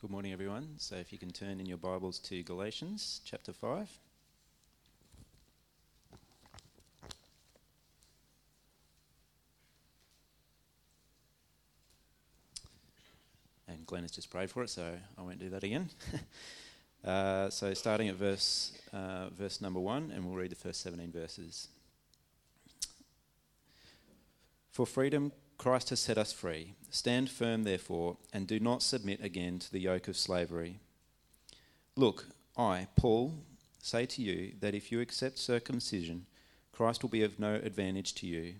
Good morning, everyone. So, if you can turn in your Bibles to Galatians chapter 5. And Glenn has just prayed for it, so I won't do that again. uh, so, starting at verse, uh, verse number 1, and we'll read the first 17 verses. For freedom, Christ has set us free. Stand firm, therefore, and do not submit again to the yoke of slavery. Look, I, Paul, say to you that if you accept circumcision, Christ will be of no advantage to you.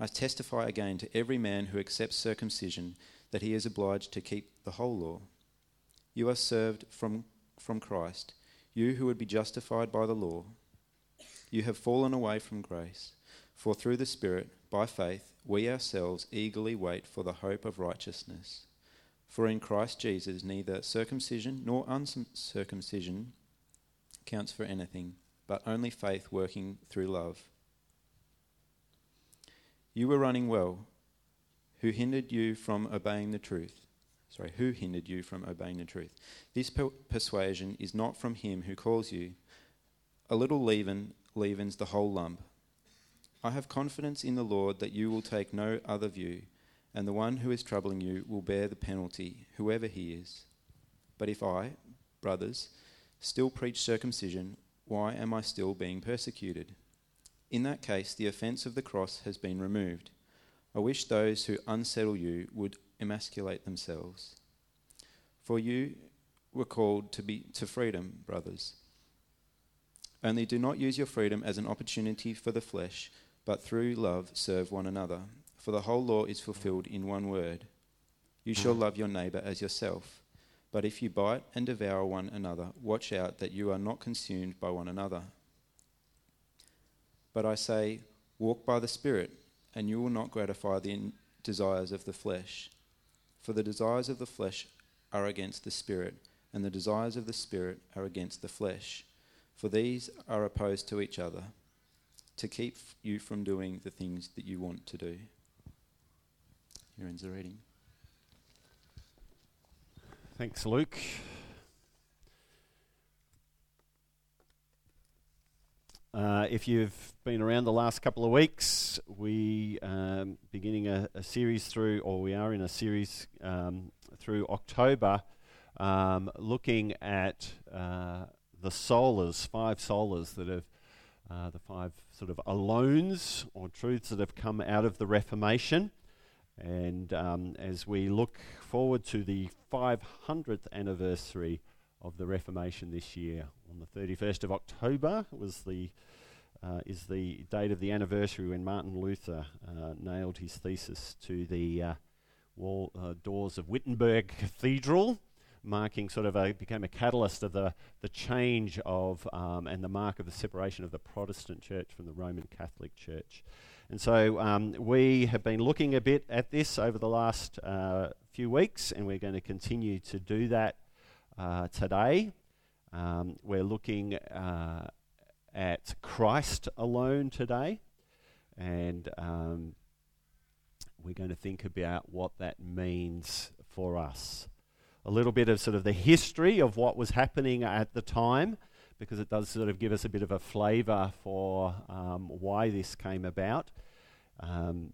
I testify again to every man who accepts circumcision that he is obliged to keep the whole law. You are served from, from Christ, you who would be justified by the law. You have fallen away from grace, for through the Spirit, by faith, we ourselves eagerly wait for the hope of righteousness. For in Christ Jesus, neither circumcision nor uncircumcision counts for anything, but only faith working through love. You were running well. Who hindered you from obeying the truth? Sorry, who hindered you from obeying the truth? This per- persuasion is not from him who calls you. A little leaven leavens the whole lump. I have confidence in the Lord that you will take no other view, and the one who is troubling you will bear the penalty, whoever he is. But if I, brothers, still preach circumcision, why am I still being persecuted? In that case, the offence of the cross has been removed. I wish those who unsettle you would emasculate themselves. For you were called to be to freedom, brothers. Only do not use your freedom as an opportunity for the flesh but through love serve one another. For the whole law is fulfilled in one word You shall love your neighbour as yourself. But if you bite and devour one another, watch out that you are not consumed by one another. But I say, walk by the Spirit, and you will not gratify the desires of the flesh. For the desires of the flesh are against the Spirit, and the desires of the Spirit are against the flesh. For these are opposed to each other to keep you from doing the things that you want to do. Here ends the reading. Thanks, Luke. Uh, if you've been around the last couple of weeks, we um, beginning a, a, series through, or we are in a series um, through October, um, looking at uh, the solas, five solas that have uh, the five sort of alones or truths that have come out of the Reformation. And um, as we look forward to the 500th anniversary of the Reformation this year, on the 31st of October was the uh, is the date of the anniversary when Martin Luther uh, nailed his thesis to the uh, wall uh, doors of Wittenberg Cathedral marking sort of a became a catalyst of the the change of um, and the mark of the separation of the Protestant Church from the Roman Catholic Church. And so um, we have been looking a bit at this over the last uh, few weeks, and we're going to continue to do that uh, today. Um, we're looking uh, at Christ alone today, and um, we're going to think about what that means for us a little bit of sort of the history of what was happening at the time, because it does sort of give us a bit of a flavour for um, why this came about. Um,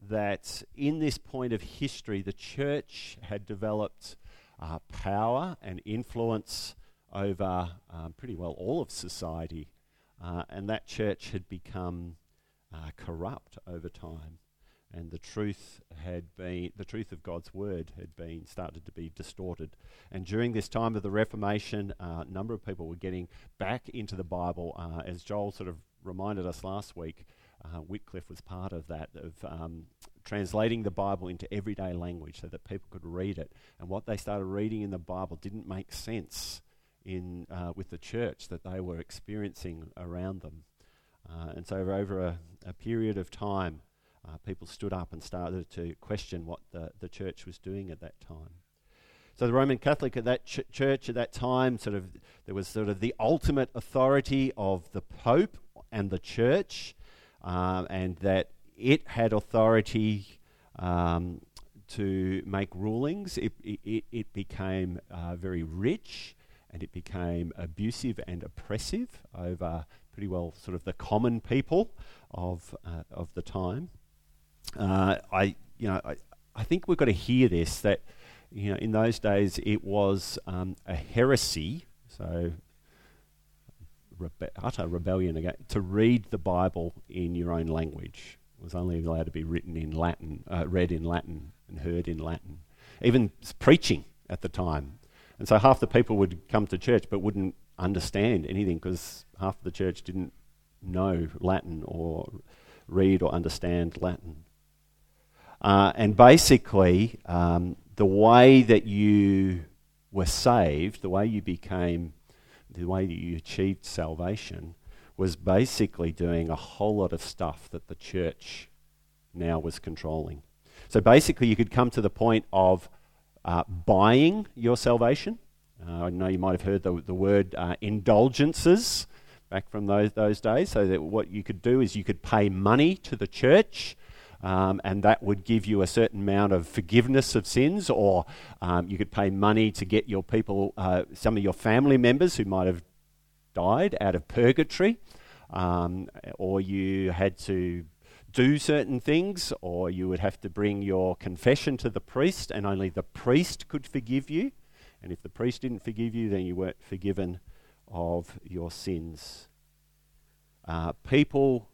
that in this point of history, the church had developed uh, power and influence over um, pretty well all of society, uh, and that church had become uh, corrupt over time and the truth had been the truth of God's word had been started to be distorted. And during this time of the Reformation, uh, a number of people were getting back into the Bible, uh, as Joel sort of reminded us last week. Uh, Wycliffe was part of that, of um, translating the Bible into everyday language so that people could read it. And what they started reading in the Bible didn't make sense in uh, with the church that they were experiencing around them. Uh, and so, over a, a period of time, uh, people stood up and started to question what the, the church was doing at that time. So the Roman Catholic at that ch- church at that time, sort of, there was sort of the ultimate authority of the Pope and the church, um, and that it had authority um, to make rulings. It, it, it became uh, very rich and it became abusive and oppressive over pretty well sort of the common people of, uh, of the time. Uh, I, you know, I, I think we've got to hear this that, you know, in those days it was um, a heresy, so rebe- utter rebellion again, to read the Bible in your own language. It was only allowed to be written in Latin, uh, read in Latin, and heard in Latin. Even preaching at the time. And so half the people would come to church but wouldn't understand anything because half of the church didn't know Latin or read or understand Latin. Uh, and basically, um, the way that you were saved, the way you became, the way that you achieved salvation, was basically doing a whole lot of stuff that the church now was controlling. So basically, you could come to the point of uh, buying your salvation. Uh, I know you might have heard the, the word uh, indulgences back from those, those days. So that what you could do is you could pay money to the church. Um, and that would give you a certain amount of forgiveness of sins, or um, you could pay money to get your people, uh, some of your family members who might have died out of purgatory, um, or you had to do certain things, or you would have to bring your confession to the priest, and only the priest could forgive you. And if the priest didn't forgive you, then you weren't forgiven of your sins. Uh, people,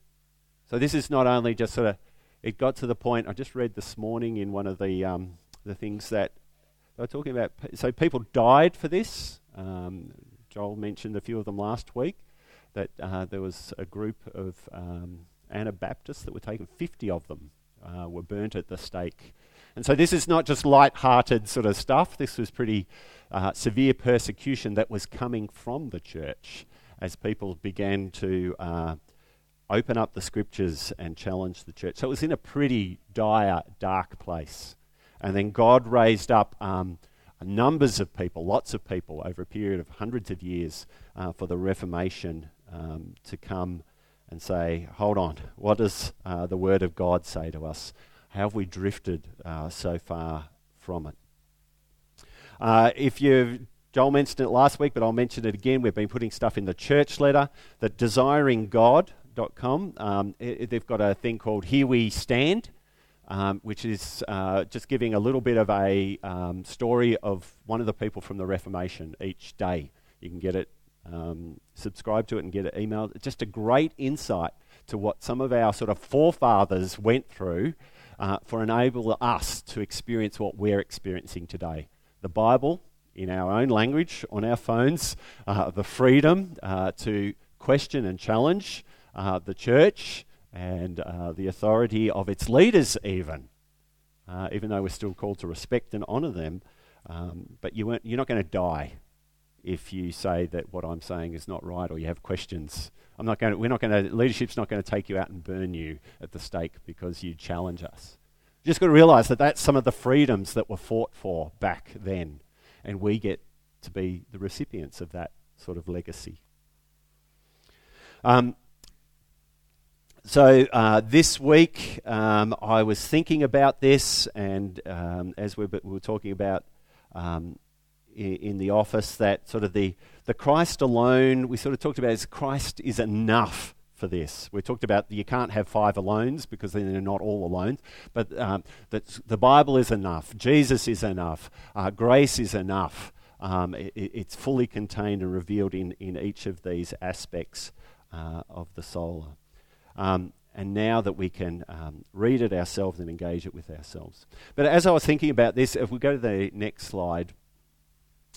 so this is not only just sort of, it got to the point, I just read this morning in one of the, um, the things that they were talking about. So people died for this. Um, Joel mentioned a few of them last week, that uh, there was a group of um, Anabaptists that were taken, 50 of them uh, were burnt at the stake. And so this is not just light-hearted sort of stuff. This was pretty uh, severe persecution that was coming from the church as people began to uh, open up the scriptures and challenge the church. So it was in a pretty dire, dark place. And then God raised up um, numbers of people, lots of people, over a period of hundreds of years uh, for the Reformation um, to come and say, hold on, what does uh, the Word of God say to us? How have we drifted uh, so far from it? Uh, if you Joel mentioned it last week, but I'll mention it again. We've been putting stuff in the church letter, the Um, it, they've got a thing called Here We Stand, um, which is uh, just giving a little bit of a um, story of one of the people from the Reformation each day. You can get it, um, subscribe to it, and get it emailed. Just a great insight to what some of our sort of forefathers went through uh, for enable us to experience what we're experiencing today the Bible in our own language on our phones, uh, the freedom uh, to question and challenge uh, the church and uh, the authority of its leaders, even, uh, even though we're still called to respect and honour them. Um, but you you're not going to die if you say that what I'm saying is not right or you have questions. I'm not going we're not going to, leadership's not going to take you out and burn you at the stake because you challenge us. You just got to realize that that's some of the freedoms that were fought for back then, and we get to be the recipients of that sort of legacy. Um, so uh, this week, um, I was thinking about this, and um, as we, we, were talking about um, in, the office, that sort of the, the Christ alone, we sort of talked about is Christ is enough for this. We talked about you can't have five alones because then they're not all alone, but um, that the Bible is enough, Jesus is enough, uh, grace is enough. Um, it, it's fully contained and revealed in, in each of these aspects uh, of the soul. Um, and now that we can um, read it ourselves and engage it with ourselves. But as I was thinking about this, if we go to the next slide,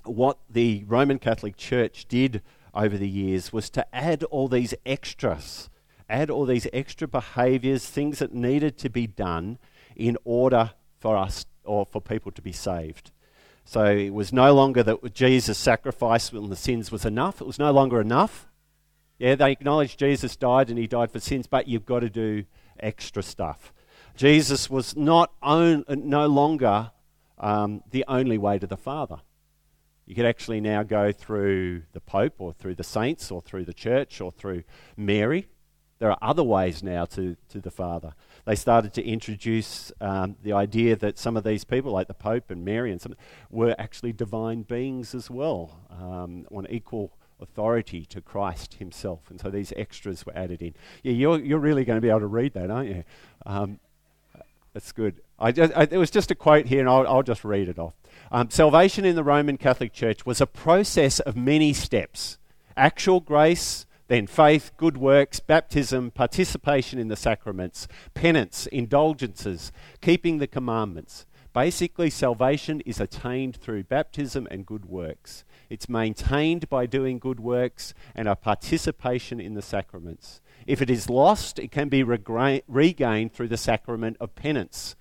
what the Roman Catholic Church did over the years was to add all these extras, add all these extra behaviors, things that needed to be done in order for us or for people to be saved. So it was no longer that Jesus' sacrifice on the sins was enough. It was no longer enough. Yeah, they acknowledge Jesus died and he died for sins, but you've got to do extra stuff. Jesus was not own, no longer um, the only way to the Father. You could actually now go through the Pope or through the saints or through the church or through Mary. There are other ways now to, to the Father. they started to introduce um, the idea that some of these people, like the Pope and Mary, and some, were actually divine beings as well, um, on equal authority to Christ Himself. And so these extras were added in. Yeah, you're, you're really going to be able to read that, aren't you? Um, that's good. I just, I, it was just a quote here, and I'll, I'll just read it off. Um, salvation in the Roman Catholic Church was a process of many steps actual grace, then faith, good works, baptism, participation in the sacraments, penance, indulgences, keeping the commandments. Basically, salvation is attained through baptism and good works. It's maintained by doing good works and a participation in the sacraments. If it is lost, it can be regained through the sacrament of penance,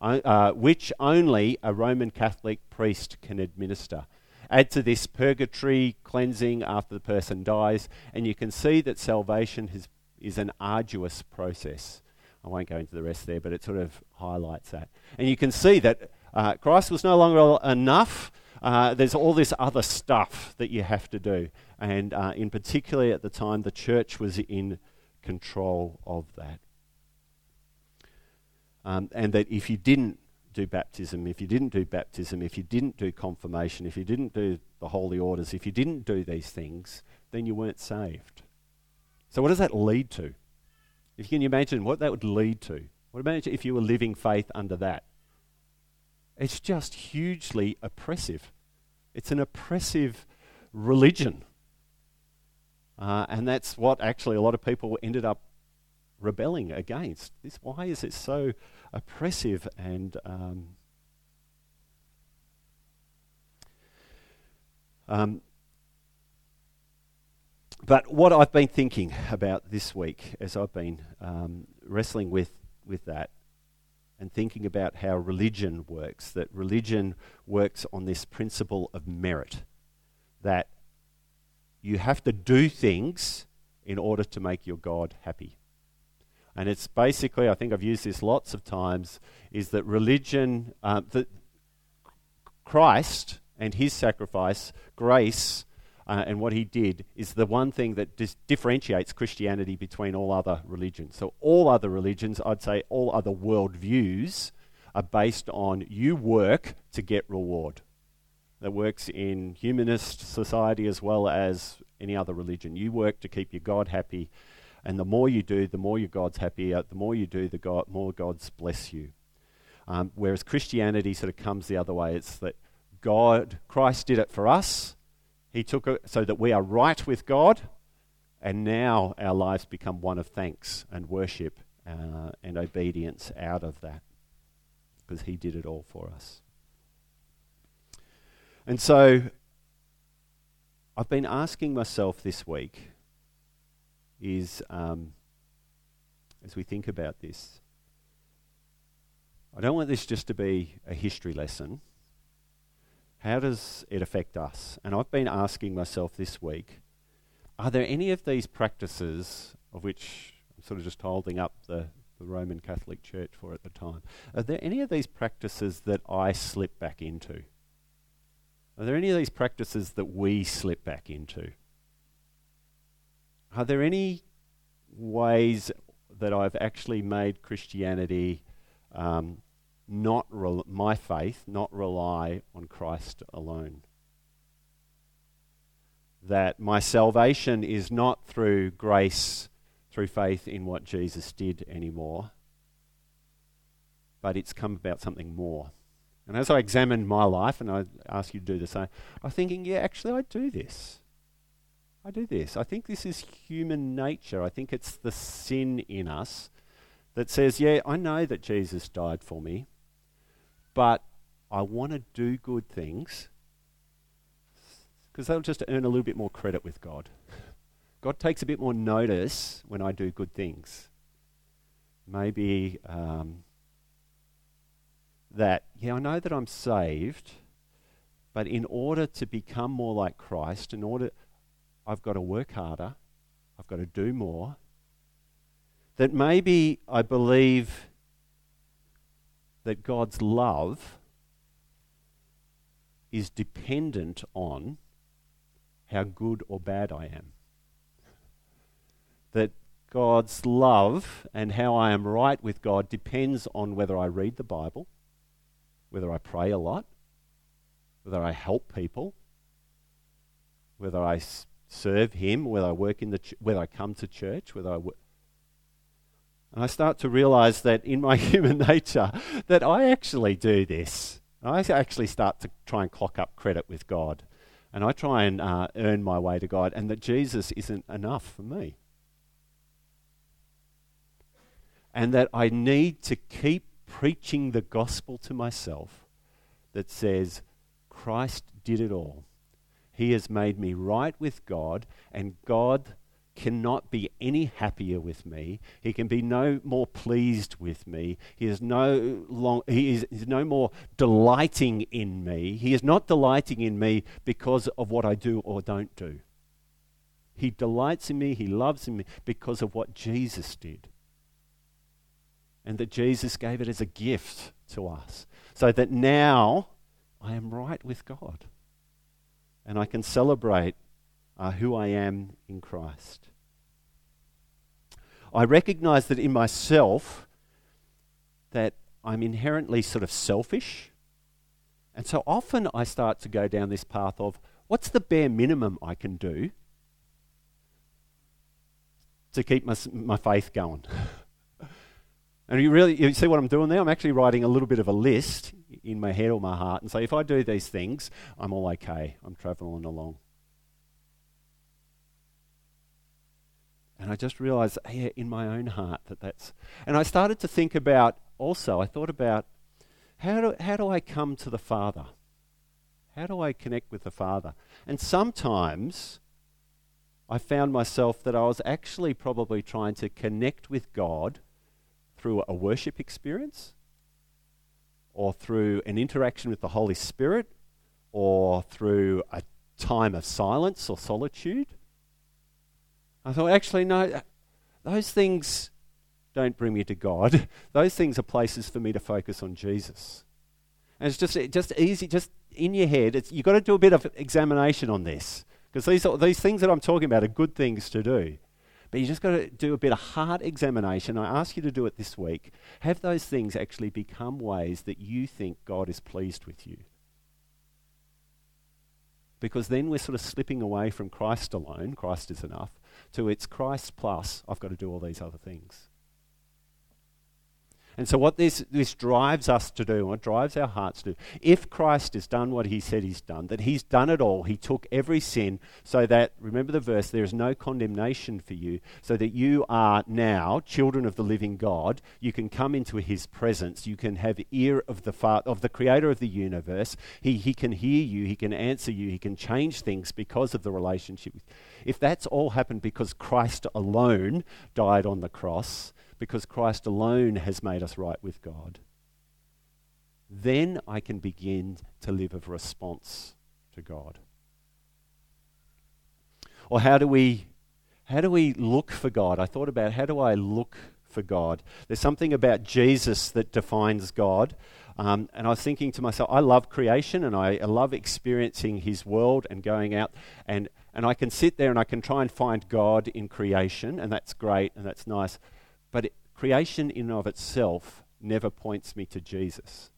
uh, uh, which only a Roman Catholic priest can administer. Add to this purgatory cleansing after the person dies, and you can see that salvation has, is an arduous process. I won't go into the rest there, but it sort of highlights that. And you can see that uh, Christ was no longer enough. Uh, there's all this other stuff that you have to do. And uh, in particular, at the time, the church was in control of that. Um, and that if you didn't do baptism, if you didn't do baptism, if you didn't do confirmation, if you didn't do the holy orders, if you didn't do these things, then you weren't saved. So, what does that lead to? If you can imagine what that would lead to, what about if you were living faith under that? It's just hugely oppressive. It's an oppressive religion. Uh, and that's what actually a lot of people ended up rebelling against. This, why is it so oppressive and um, um, but what I've been thinking about this week as I've been um, wrestling with, with that and thinking about how religion works, that religion works on this principle of merit, that you have to do things in order to make your God happy. And it's basically, I think I've used this lots of times, is that religion, uh, that Christ and his sacrifice, grace, uh, and what he did is the one thing that dis- differentiates Christianity between all other religions. So, all other religions, I'd say all other worldviews, are based on you work to get reward that works in humanist society as well as any other religion. You work to keep your God happy, and the more you do, the more your God's happy. The more you do, the God, more God's bless you. Um, whereas Christianity sort of comes the other way. It's that God, Christ did it for us. He took it so that we are right with God, and now our lives become one of thanks and worship uh, and obedience out of that because He did it all for us. And so I've been asking myself this week is um, as we think about this, I don't want this just to be a history lesson. How does it affect us? And I've been asking myself this week are there any of these practices of which I'm sort of just holding up the, the Roman Catholic Church for at the time? Are there any of these practices that I slip back into? Are there any of these practices that we slip back into? Are there any ways that I've actually made Christianity um, not re- my faith, not rely on Christ alone? That my salvation is not through grace, through faith in what Jesus did anymore, but it's come about something more. And as I examined my life, and I ask you to do the same, I'm thinking, yeah, actually, I do this. I do this. I think this is human nature. I think it's the sin in us that says, yeah, I know that Jesus died for me, but I want to do good things because that'll just earn a little bit more credit with God. God takes a bit more notice when I do good things. Maybe um, that, yeah, I know that I'm saved, but in order to become more like Christ, in order, I've got to work harder, I've got to do more. That maybe I believe that God's love is dependent on how good or bad I am. That God's love and how I am right with God depends on whether I read the Bible, whether I pray a lot, whether I help people, whether I serve Him, whether I work in the, ch- whether I come to church, whether I. W- and I start to realize that in my human nature, that I actually do this. I actually start to try and clock up credit with God. And I try and uh, earn my way to God, and that Jesus isn't enough for me. And that I need to keep preaching the gospel to myself that says, Christ did it all. He has made me right with God, and God cannot be any happier with me. He can be no more pleased with me. He is no long, he is, no more delighting in me. He is not delighting in me because of what I do or don't do. He delights in me, he loves me because of what Jesus did. And that Jesus gave it as a gift to us. So that now I am right with God. And I can celebrate uh, who I am in Christ. I recognize that in myself that I'm inherently sort of selfish. And so often I start to go down this path of what's the bare minimum I can do to keep my, my faith going? and you really you see what I'm doing there? I'm actually writing a little bit of a list in my head or my heart and say, if I do these things, I'm all okay. I'm traveling along. And I just realized yeah, in my own heart that that's. And I started to think about also, I thought about how do, how do I come to the Father? How do I connect with the Father? And sometimes I found myself that I was actually probably trying to connect with God through a worship experience or through an interaction with the Holy Spirit or through a time of silence or solitude. I thought, actually, no, uh, those things don't bring me to God. Those things are places for me to focus on Jesus. And it's just, just easy, just in your head, it's, you've got to do a bit of examination on this. Because these, these things that I'm talking about are good things to do. But you just got to do a bit of heart examination. I ask you to do it this week. Have those things actually become ways that you think God is pleased with you? Because then we're sort of slipping away from Christ alone, Christ is enough, to it's Christ plus, I've got to do all these other things. And so, what this, this drives us to do, what drives our hearts to do, if Christ has done what he said he's done, that he's done it all, he took every sin, so that, remember the verse, there is no condemnation for you, so that you are now children of the living God. You can come into his presence, you can have ear of the, far, of the creator of the universe. He, he can hear you, he can answer you, he can change things because of the relationship. If that's all happened because Christ alone died on the cross, because Christ alone has made us right with God, then I can begin to live a response to God. Or how do we how do we look for God? I thought about how do I look for God? There's something about Jesus that defines God. Um, and I was thinking to myself, I love creation and I, I love experiencing His world and going out and, and I can sit there and I can try and find God in creation, and that's great and that's nice. But it, creation in and of itself never points me to Jesus.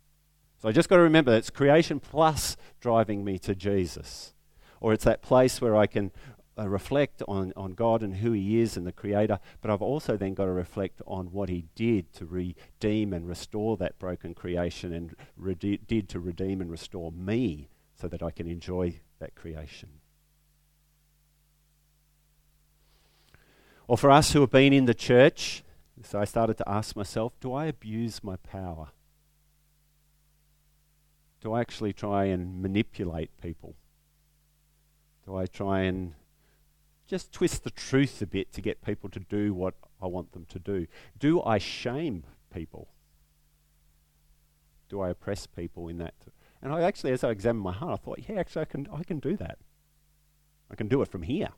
So I just got to remember that it's creation plus driving me to Jesus. Or it's that place where I can uh, reflect on, on God and who He is and the Creator, but I've also then got to reflect on what He did to redeem and restore that broken creation and rede- did to redeem and restore me so that I can enjoy that creation. Or for us who have been in the church, so I started to ask myself do I abuse my power? Do I actually try and manipulate people? Do I try and just twist the truth a bit to get people to do what I want them to do? Do I shame people? Do I oppress people in that? And I actually, as I examined my heart, I thought, yeah, actually, I can, I can do that. I can do it from here.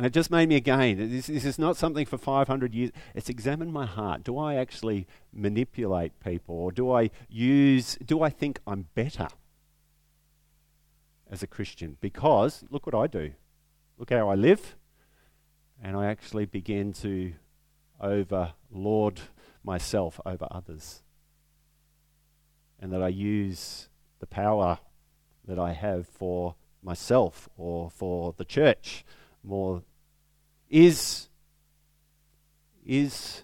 And it just made me again, this, this, is not something for 500 years. It's examine my heart. Do I actually manipulate people? Or do I use, do I think I'm better as a Christian? Because look what I do. Look how I live. and I actually begin to overlord myself over others. And that I use the power that I have for myself or for the church more is is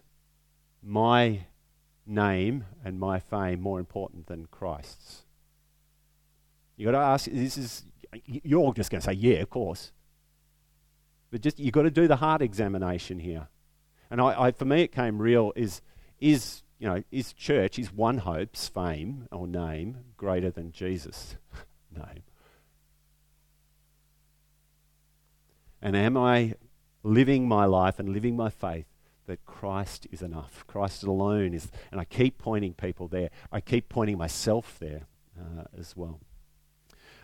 my name and my fame more important than Christ's? You've got to ask. This is you're just going to say, yeah, of course. But just you've got to do the heart examination here. And I, I, for me, it came real. Is is you know is church is one hope's fame or name greater than Jesus' name? And am I living my life and living my faith that Christ is enough? Christ alone is, and I keep pointing people there. I keep pointing myself there uh, as well.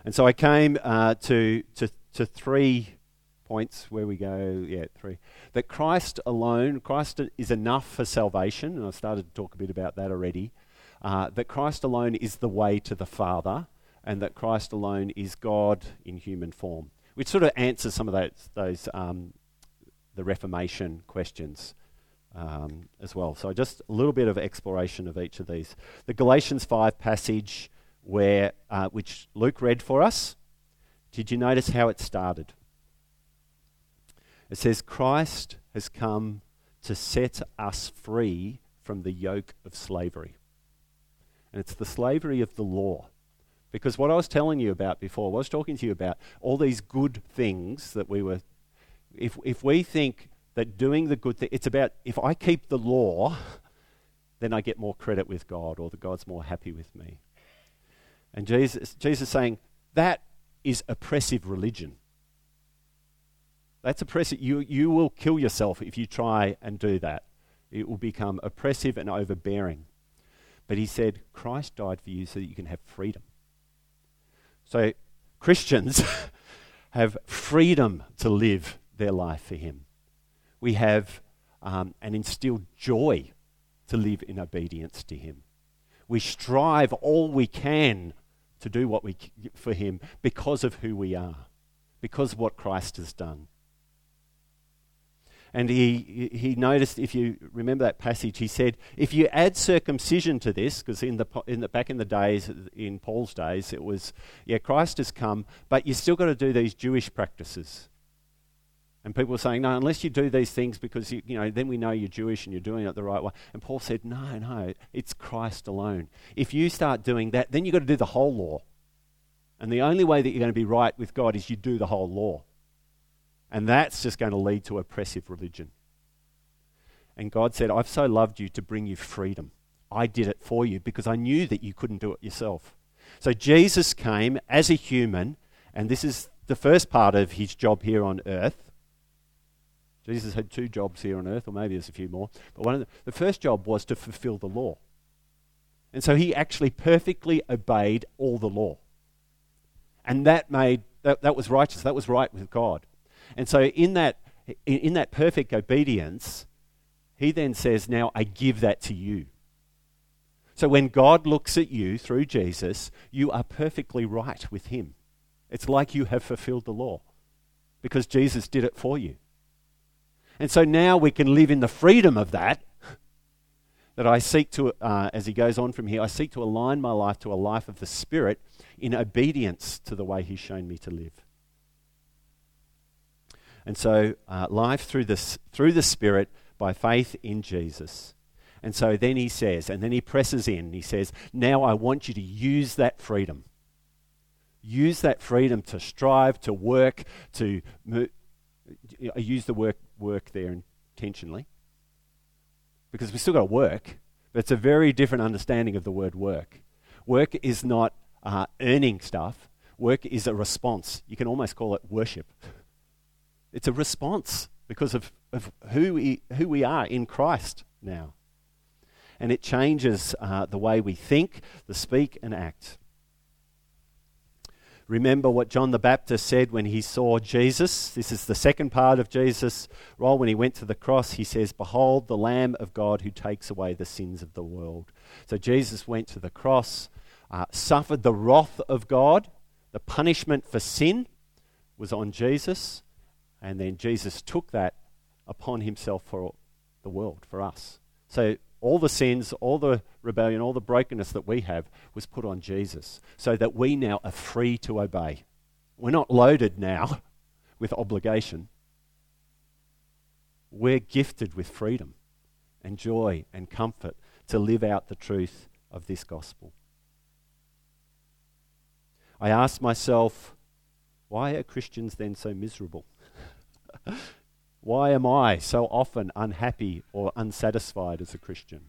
And so I came uh, to, to, to three points where we go, yeah, three. That Christ alone, Christ is enough for salvation, and I've started to talk a bit about that already. Uh, that Christ alone is the way to the Father, and that Christ alone is God in human form, which sort of answers some of those, those um, the Reformation questions um, as well. So just a little bit of exploration of each of these. The Galatians 5 passage where, uh, which Luke read for us. Did you notice how it started? It says, Christ has come to set us free from the yoke of slavery. And it's the slavery of the law. Because what I was telling you about before, I was talking to you about all these good things that we were. If, if we think that doing the good thing, it's about if I keep the law, then I get more credit with God or the God's more happy with me. And Jesus, Jesus saying, that is oppressive religion. That's oppressive. You, you will kill yourself if you try and do that. It will become oppressive and overbearing. But he said, Christ died for you so that you can have freedom. So Christians have freedom to live their life for him. We have um, an instilled joy to live in obedience to him. We strive all we can to do what we for him because of who we are, because of what Christ has done. And he, he noticed, if you remember that passage, he said, if you add circumcision to this, because in the, in the, back in the days, in Paul's days, it was, yeah, Christ has come, but you still got to do these Jewish practices. And people were saying, no, unless you do these things because, you, you know, then we know you're Jewish and you're doing it the right way. And Paul said, no, no, it's Christ alone. If you start doing that, then you've got to do the whole law. And the only way that you're going to be right with God is you do the whole law. And that's just going to lead to oppressive religion. And God said, I've so loved you to bring you freedom. I did it for you because I knew that you couldn't do it yourself. So Jesus came as a human, and this is the first part of his job here on earth Jesus had two jobs here on earth, or maybe there's a few more. But one of the, the first job was to fulfill the law. And so he actually perfectly obeyed all the law. And that made that, that was righteous. That was right with God. And so in that in, in that perfect obedience, he then says, Now I give that to you. So when God looks at you through Jesus, you are perfectly right with him. It's like you have fulfilled the law because Jesus did it for you. And so now we can live in the freedom of that. That I seek to, uh, as he goes on from here, I seek to align my life to a life of the Spirit in obedience to the way he's shown me to live. And so, uh, life through this, through the Spirit by faith in Jesus. And so then he says, and then he presses in, he says, Now I want you to use that freedom. Use that freedom to strive, to work, to. I use the word work there intentionally because we still got to work, but it's a very different understanding of the word work. Work is not uh, earning stuff, work is a response. You can almost call it worship. It's a response because of, of who, we, who we are in Christ now. And it changes uh, the way we think, the speak, and act. Remember what John the Baptist said when he saw Jesus. This is the second part of Jesus' role. When he went to the cross, he says, Behold, the Lamb of God who takes away the sins of the world. So Jesus went to the cross, uh, suffered the wrath of God. The punishment for sin was on Jesus. And then Jesus took that upon himself for the world, for us. So all the sins, all the rebellion, all the brokenness that we have was put on Jesus so that we now are free to obey. We're not loaded now with obligation. We're gifted with freedom and joy and comfort to live out the truth of this gospel. I ask myself, why are Christians then so miserable? why am I so often unhappy or unsatisfied as a Christian?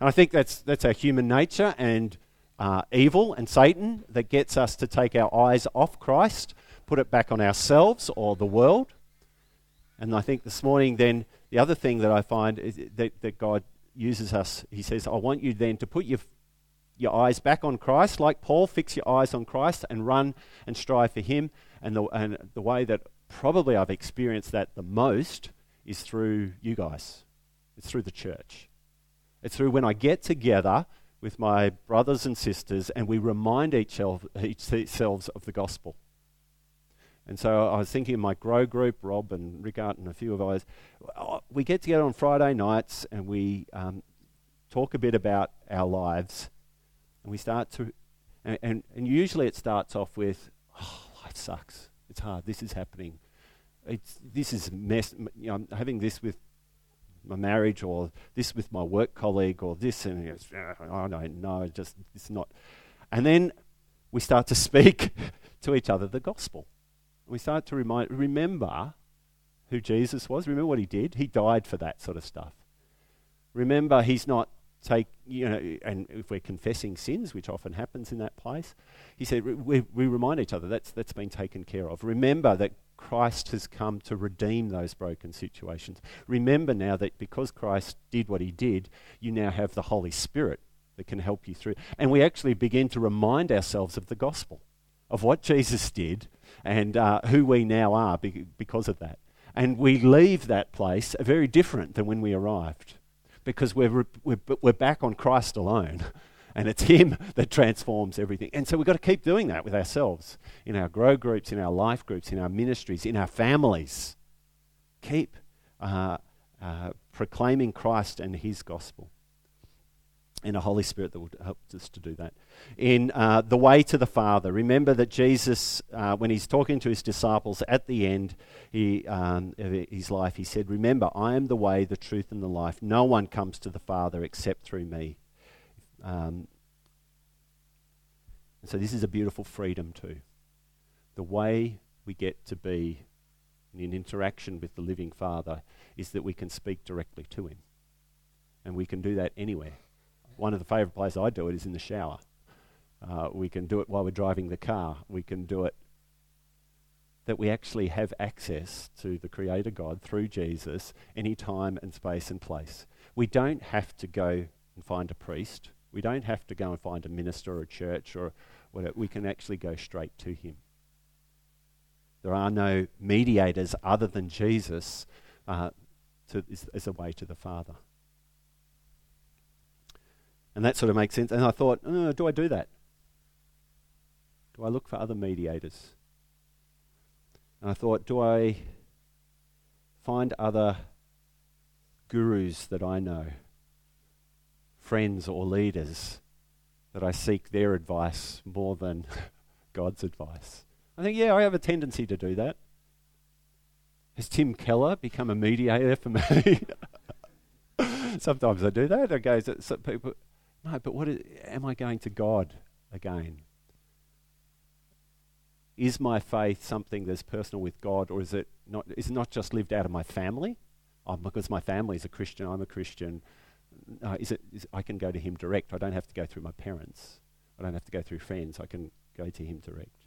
And I think that's, that's our human nature and uh, evil and Satan that gets us to take our eyes off Christ, put it back on ourselves or the world. And I think this morning, then, the other thing that I find is that, that God uses us, He says, I want you then to put your, your eyes back on Christ, like Paul, fix your eyes on Christ and run and strive for Him. And the, and the way that probably I've experienced that the most is through you guys, it's through the church. It's through when I get together with my brothers and sisters and we remind each, of, each ourselves of the gospel. And so I was thinking of my grow group, Rob and Rickard and a few of us. We get together on Friday nights and we um, talk a bit about our lives. And we start to, and, and, and usually it starts off with, oh, life sucks. It's hard. This is happening. It's, this is mess. You know, I'm having this with my marriage or this with my work colleague or this and goes, I don't know, just it's not. And then we start to speak to each other the gospel. We start to remind, remember who Jesus was. Remember what he did. He died for that sort of stuff. Remember, he's not take you know, and if we're confessing sins, which often happens in that place, he said we, we remind each other that's that's been taken care of. Remember that Christ has come to redeem those broken situations. Remember now that because Christ did what he did, you now have the Holy Spirit that can help you through. And we actually begin to remind ourselves of the gospel, of what Jesus did and uh, who we now are because of that. And we leave that place very different than when we arrived because we're, we're, we're back on Christ alone. And it's Him that transforms everything. And so we've got to keep doing that with ourselves in our grow groups, in our life groups, in our ministries, in our families. Keep uh, uh, proclaiming Christ and His gospel. And a Holy Spirit that will help us to do that. In uh, the way to the Father, remember that Jesus, uh, when he's talking to his disciples at the end he, um, of his life, he said, Remember, I am the way, the truth, and the life. No one comes to the Father except through me. Um, and so this is a beautiful freedom too. The way we get to be in interaction with the living Father is that we can speak directly to Him. And we can do that anywhere. One of the favourite places I do it is in the shower. Uh, we can do it while we're driving the car. We can do it that we actually have access to the Creator God through Jesus any time and space and place. We don't have to go and find a priest. We don't have to go and find a minister or a church or whatever. We can actually go straight to Him. There are no mediators other than Jesus uh, to, as, as a way to the Father. And that sort of makes sense. And I thought, oh, do I do that? Do I look for other mediators? And I thought, do I find other gurus that I know? friends or leaders that I seek their advice more than God's advice. I think, yeah, I have a tendency to do that. Has Tim Keller become a mediator for me? Sometimes I do that. I go, so people, no, but what is, am I going to God again? Is my faith something that's personal with God, or is it not? Is it not just lived out of my family? Oh, because my family is a Christian, I'm a Christian uh, is it, is, I can go to him direct. I don't have to go through my parents. I don't have to go through friends. I can go to him direct.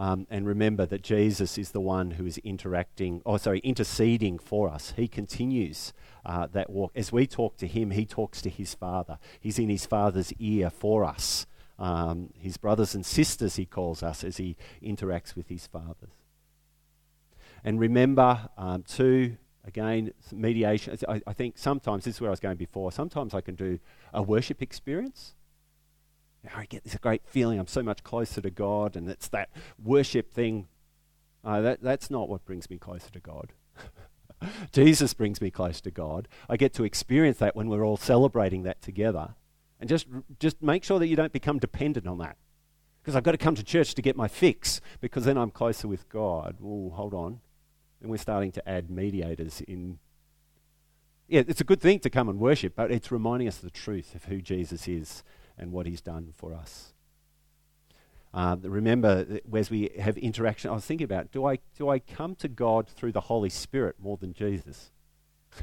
Um, and remember that Jesus is the one who is interacting, oh, sorry, interceding for us. He continues uh, that walk. As we talk to him, he talks to his Father. He's in his Father's ear for us. Um, his brothers and sisters, he calls us as he interacts with his fathers. And remember, um, too, Again, mediation. I, I, think sometimes, this is where I was going before, sometimes I can do a worship experience. I get this great feeling I'm so much closer to God, and it's that worship thing. Uh, that, that's not what brings me closer to God. Jesus brings me close to God. I get to experience that when we're all celebrating that together. And just, just make sure that you don't become dependent on that. Because I've got to come to church to get my fix, because then I'm closer with God. Oh, hold on. And we're starting to add mediators in. Yeah, it's a good thing to come and worship, but it's reminding us of the truth of who Jesus is and what he's done for us. Uh, remember, as we have interaction, I was thinking about do I, do I come to God through the Holy Spirit more than Jesus?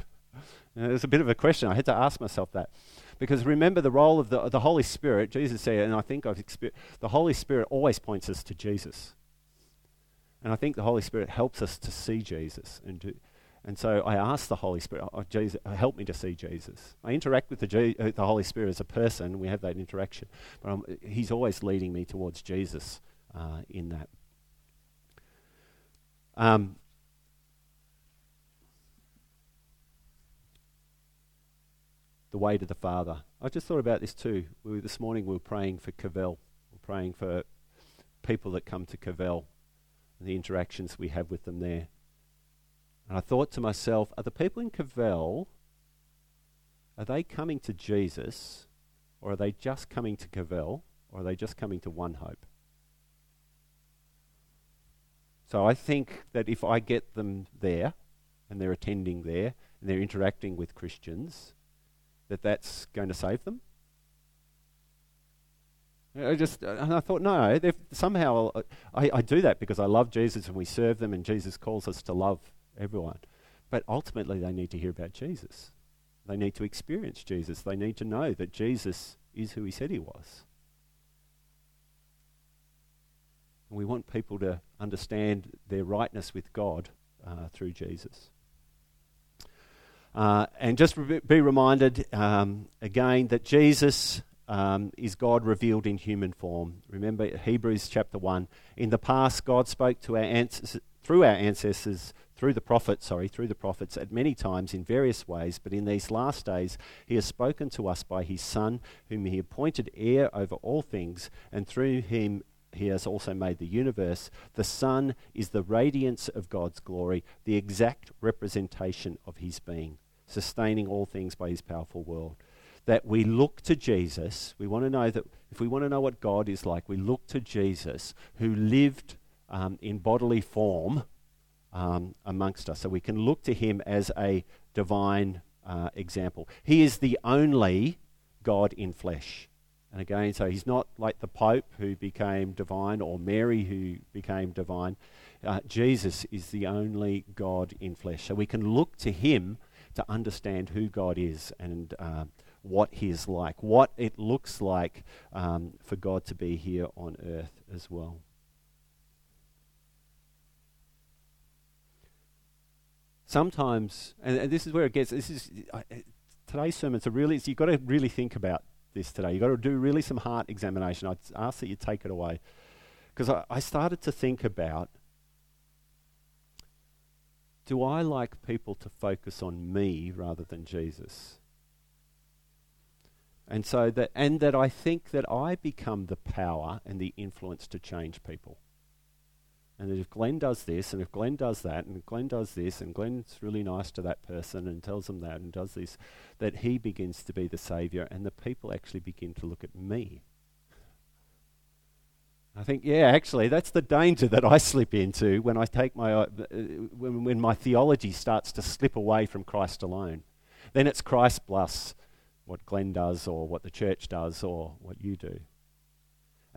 It's a bit of a question. I had to ask myself that. Because remember the role of the, the Holy Spirit, Jesus said, and I think I've experienced, the Holy Spirit always points us to Jesus. And I think the Holy Spirit helps us to see Jesus. And, to, and so I ask the Holy Spirit, oh, Jesus, help me to see Jesus. I interact with the, uh, the Holy Spirit as a person, we have that interaction. But I'm, He's always leading me towards Jesus uh, in that. Um, the way to the Father. I just thought about this too. We, this morning we were praying for Cavell. We're praying for people that come to Cavell and the interactions we have with them there. And I thought to myself, are the people in Cavell, are they coming to Jesus or are they just coming to Cavell or are they just coming to One Hope? So I think that if I get them there and they're attending there and they're interacting with Christians, that that's going to save them? I just, and I thought, no, somehow I, I do that because I love Jesus and we serve them, and Jesus calls us to love everyone. But ultimately, they need to hear about Jesus. They need to experience Jesus. They need to know that Jesus is who he said he was. And we want people to understand their rightness with God uh, through Jesus. Uh, and just re- be reminded um, again that Jesus um, is God revealed in human form. Remember Hebrews chapter 1. In the past, God spoke to our ancestors, through our ancestors, through the prophets, sorry, through the prophets at many times in various ways, but in these last days he has spoken to us by his Son, whom he appointed heir over all things, and through him he has also made the universe. The Son is the radiance of God's glory, the exact representation of his being sustaining all things by his powerful word. That we look to Jesus. We want to know that if we want to know what God is like, we look to Jesus who lived um, in bodily form um, amongst us. So we can look to him as a divine uh, example. He is the only God in flesh. And again, so he's not like the Pope who became divine or Mary who became divine. Uh, Jesus is the only God in flesh. So we can look to him to understand who God is and uh, what He is like, what it looks like um, for God to be here on earth as well. Sometimes, and, and this is where it gets. This is uh, today's sermon's a really. You've got to really think about this today. You've got to do really some heart examination. I'd ask that you take it away, because I, I started to think about do I like people to focus on me rather than Jesus? And so that and that I think that I become the power and the influence to change people. And if Glenn does this and if Glenn does that and Glenn does this and Glenn's really nice to that person and tells them that and does this, that he begins to be the savior and the people actually begin to look at me I think, yeah, actually, that's the danger that I slip into when I take my, uh, when, when my theology starts to slip away from Christ alone. Then it's Christ plus what Glenn does or what the church does or what you do.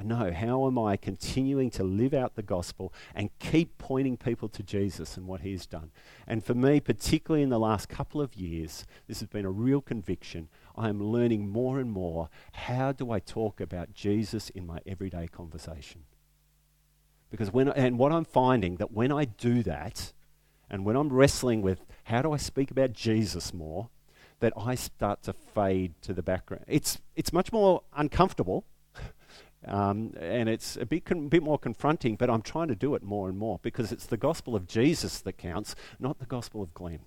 No, how am I continuing to live out the gospel and keep pointing people to Jesus and what he's done? And for me, particularly in the last couple of years, this has been a real conviction. I'm learning more and more how do I talk about Jesus in my everyday conversation? Because when, and what I'm finding that when I do that, and when I'm wrestling with how do I speak about Jesus more, that I start to fade to the background. It's, it's much more uncomfortable um, and it's a bit, con- bit more confronting, but I'm trying to do it more and more because it's the gospel of Jesus that counts, not the gospel of Glenn.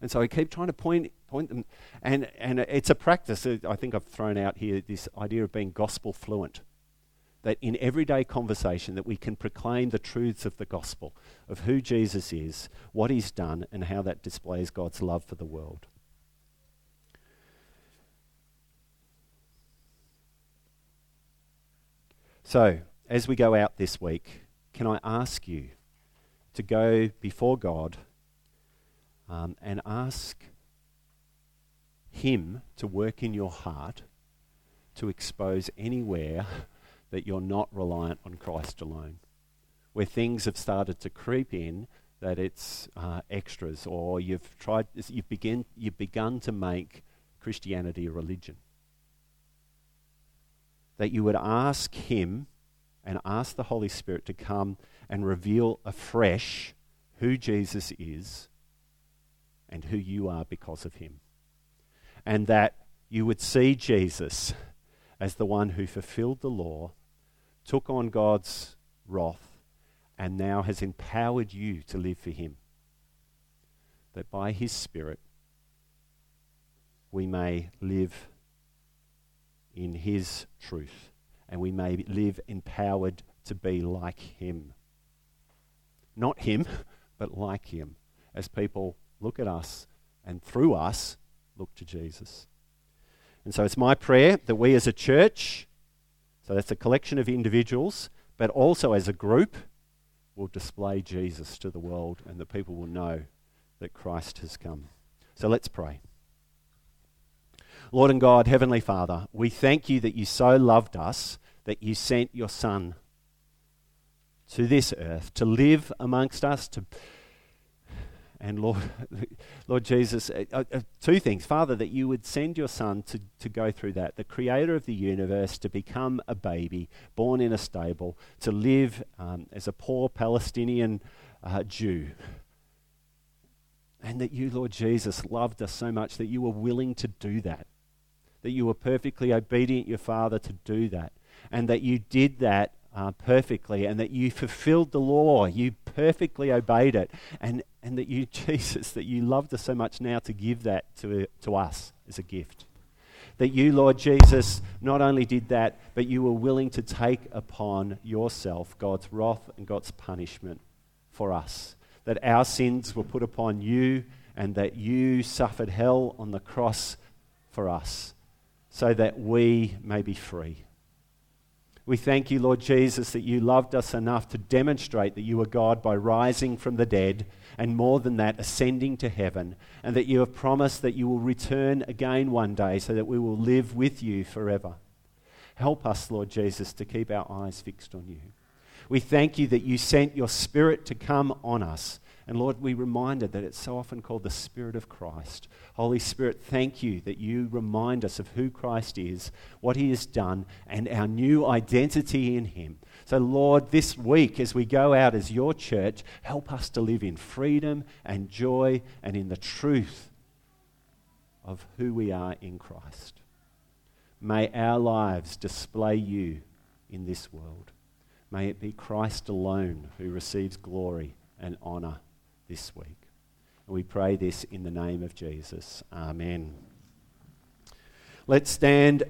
And so I keep trying to point, point them, and, and it's a practice. I think I've thrown out here this idea of being gospel fluent. that in everyday conversation that we can proclaim the truths of the gospel of who Jesus is, what he's done and how that displays God's love for the world. So, as we go out this week, can I ask you to go before God um, and ask Him to work in your heart to expose anywhere that you're not reliant on Christ alone, where things have started to creep in that it's uh, extras, or you've tried, you've begin, you've begun to make Christianity a religion that you would ask Him and ask the Holy Spirit to come and reveal afresh who Jesus is and who you are because of Him. And that you would see Jesus as the one who fulfilled the law, took on God's wrath, and now has empowered you to live for Him. That by His Spirit we may live in His truth, and we may live empowered to be like Him. Not Him, but like Him, as people look at us and through us look to Jesus. And so it's my prayer that we as a church, so that's a collection of individuals, but also as a group, will display Jesus to the world and the people will know that Christ has come. So let's pray. Lord and God, Heavenly Father, we thank you that you so loved us that you sent your Son to this earth to live amongst us, to and Lord, Lord Jesus, uh, uh, uh, two things. Father, that you would send your son to, to go through that, the creator of the universe, to become a baby, born in a stable, to live um, as a poor Palestinian uh, Jew, and that you, Lord Jesus, loved us so much that you were willing to do that, that you were perfectly obedient, your Father, to do that, and that you did that uh, perfectly, and that you fulfilled the law, you perfectly obeyed it, and, and that you, Jesus, that you loved us so much now to give that to, to us as a gift. That you, Lord Jesus, not only did that, but you were willing to take upon yourself God's wrath and God's punishment for us. That our sins were put upon you and that you suffered hell on the cross for us so that we may be free. We thank you, Lord Jesus, that you loved us enough to demonstrate that you are God by rising from the dead, and more than that, ascending to heaven, and that you have promised that you will return again one day so that we will live with you forever. Help us, Lord Jesus, to keep our eyes fixed on you. We thank you that you sent your Spirit to come on us. And Lord, we reminded that it's so often called the Spirit of Christ. Holy Spirit, thank you that you remind us of who Christ is, what he has done, and our new identity in him. So, Lord, this week as we go out as your church, help us to live in freedom and joy and in the truth of who we are in Christ. May our lives display you in this world. May it be Christ alone who receives glory and honour this week. And we pray this in the name of Jesus. Amen. Let's stand